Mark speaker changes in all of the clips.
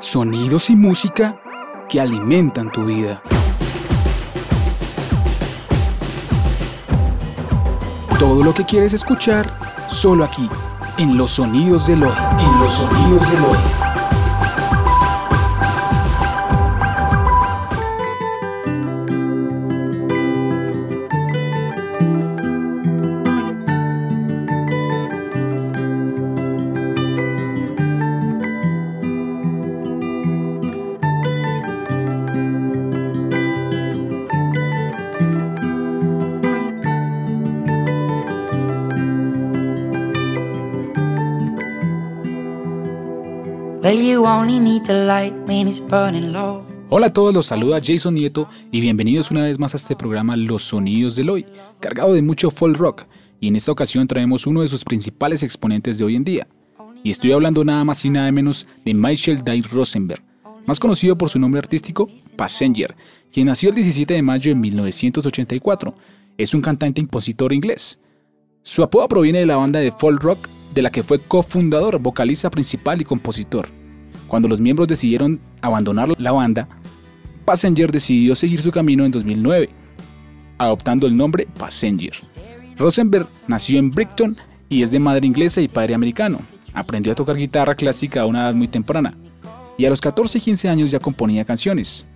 Speaker 1: Sonidos y música que alimentan tu vida. Todo lo que quieres escuchar, solo aquí, en los sonidos del hoy. En los sonidos del hoy. Hola a todos, los saluda Jason Nieto y bienvenidos una vez más a este programa Los Sonidos del Hoy, cargado de mucho folk rock, y en esta ocasión traemos uno de sus principales exponentes de hoy en día. Y estoy hablando nada más y nada menos de Michael Dye Rosenberg, más conocido por su nombre artístico Passenger, quien nació el 17 de mayo de 1984. Es un cantante impositor inglés. Su apodo proviene de la banda de folk rock de la que fue cofundador, vocalista principal y compositor. Cuando los miembros decidieron abandonar la banda, Passenger decidió seguir su camino en 2009, adoptando el nombre Passenger. Rosenberg nació en Brighton y es de madre inglesa y padre americano. Aprendió a tocar guitarra clásica a una edad muy temprana y a los 14 y 15 años ya componía canciones.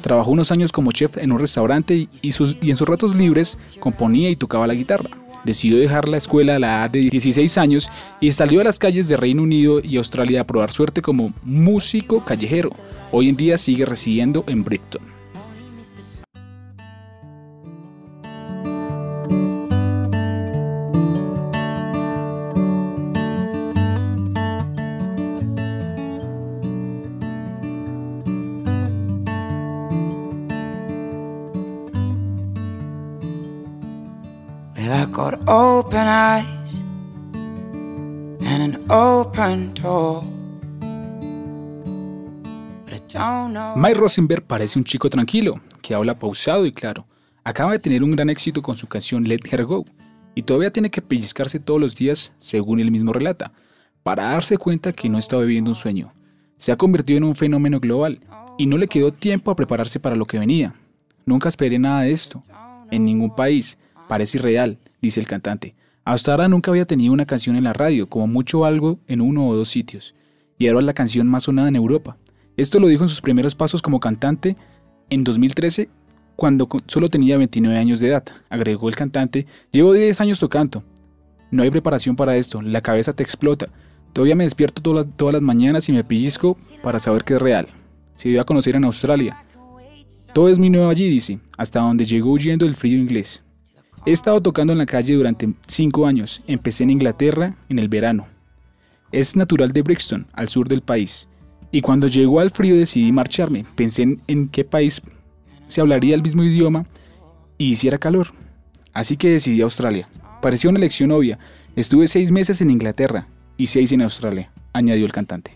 Speaker 1: Trabajó unos años como chef en un restaurante y, y en sus ratos libres componía y tocaba la guitarra decidió dejar la escuela a la edad de 16 años y salió a las calles de Reino Unido y Australia a probar suerte como músico callejero. Hoy en día sigue residiendo en Brighton. Open eyes and an open door. Mike Rosenberg parece un chico tranquilo, que habla pausado y claro. Acaba de tener un gran éxito con su canción Let Her Go, y todavía tiene que pellizcarse todos los días, según él mismo relata, para darse cuenta que no está viviendo un sueño. Se ha convertido en un fenómeno global, y no le quedó tiempo a prepararse para lo que venía. Nunca esperé nada de esto, en ningún país, Parece irreal, dice el cantante. Hasta ahora nunca había tenido una canción en la radio, como mucho algo en uno o dos sitios, y era la canción más sonada en Europa. Esto lo dijo en sus primeros pasos como cantante en 2013, cuando solo tenía 29 años de edad. Agregó el cantante, llevo 10 años tocando. No hay preparación para esto, la cabeza te explota. Todavía me despierto todas todas las mañanas y me pellizco para saber que es real. Se dio a conocer en Australia. Todo es mi nuevo allí, dice, hasta donde llegó huyendo el frío inglés. He estado tocando en la calle durante cinco años. Empecé en Inglaterra en el verano. Es natural de Brixton, al sur del país. Y cuando llegó al frío decidí marcharme. Pensé en, qué país se hablaría el mismo idioma y hiciera calor. Así que decidí Australia. Parecía una elección obvia. Estuve seis meses en Inglaterra y seis en Australia, añadió el cantante.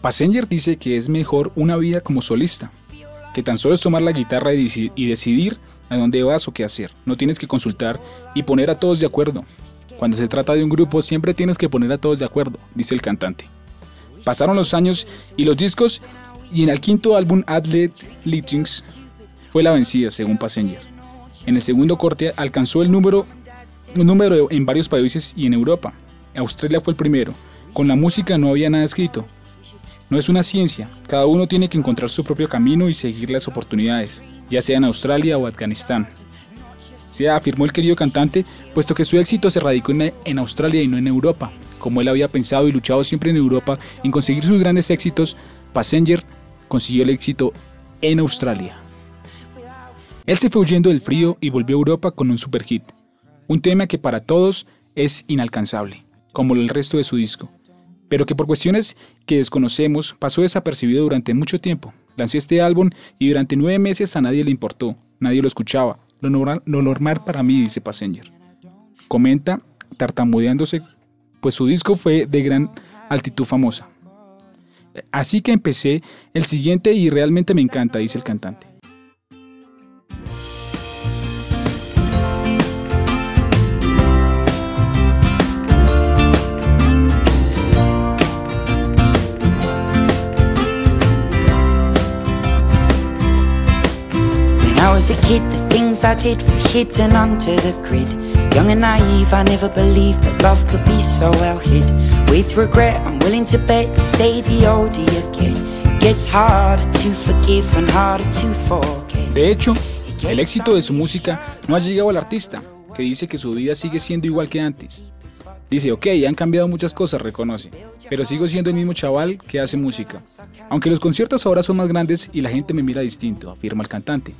Speaker 1: Passenger dice que es mejor una vida como solista, que tan solo es tomar la guitarra y decidir a dónde vas o qué hacer. No tienes que consultar y poner a todos de acuerdo. Cuando se trata de un grupo siempre tienes que poner a todos de acuerdo, dice el cantante. Pasaron los años y los discos y en el quinto álbum Athlete Litings fue la vencida según Passenger. En el segundo corte alcanzó el número, un número en varios países y en Europa. Australia fue el primero. Con la música no había nada escrito. No es una ciencia, cada uno tiene que encontrar su propio camino y seguir las oportunidades, ya sea en Australia o Afganistán. Se afirmó el querido cantante, puesto que su éxito se radicó en, Australia y no en Europa. Como él había pensado y luchado siempre en Europa en conseguir sus grandes éxitos, Passenger consiguió el éxito en Australia. Él se fue huyendo del frío y volvió a Europa con un super hit, un tema que para todos es inalcanzable, como el resto de su disco, pero que por cuestiones que desconocemos pasó desapercibido durante mucho tiempo. Lancé este álbum y durante nueve meses a nadie le importó, nadie lo escuchaba. Lo normal, lo normal para mí, dice Passenger. Comenta, tartamudeándose, pues su disco fue de gran altitud famosa. Así que empecé el siguiente y realmente me encanta, dice el cantante. was a kid, the things I did were hidden the grid. Young and naive, I never believed that love could be so well hid. With regret, I'm willing to bet, say the older you gets to forgive and to forget. De hecho, el éxito de su música no ha llegado al artista, que dice que su vida sigue siendo igual que antes. Dice, ok, han cambiado muchas cosas, reconoce, pero sigo siendo el mismo chaval que hace música. Aunque los conciertos ahora son más grandes y la gente me mira distinto, afirma el cantante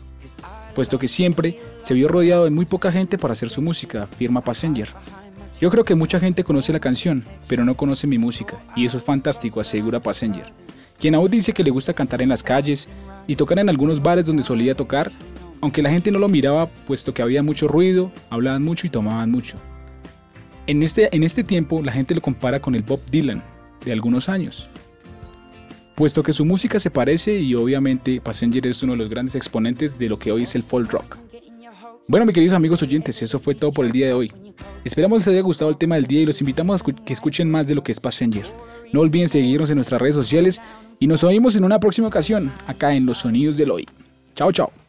Speaker 1: puesto que siempre se vio rodeado de muy poca gente para hacer su música, afirma Passenger. Yo creo que mucha gente conoce la canción, pero no conoce mi música, y eso es fantástico, asegura Passenger, quien aún dice que le gusta cantar en las calles y tocar en algunos bares donde solía tocar, aunque la gente no lo miraba puesto que había mucho ruido, hablaban mucho y tomaban mucho. En este, en este tiempo la gente lo compara con el Bob Dylan de algunos años, puesto que su música se parece y obviamente Passenger es uno de los grandes exponentes de lo que hoy es el folk rock. Bueno, mis queridos amigos oyentes, eso fue todo por el día de hoy. Esperamos les haya gustado el tema del día y los invitamos a que escuchen más de lo que es Passenger. No olviden seguirnos en nuestras redes sociales y nos oímos en una próxima ocasión acá en Los Sonidos del Hoy. Chao, chao.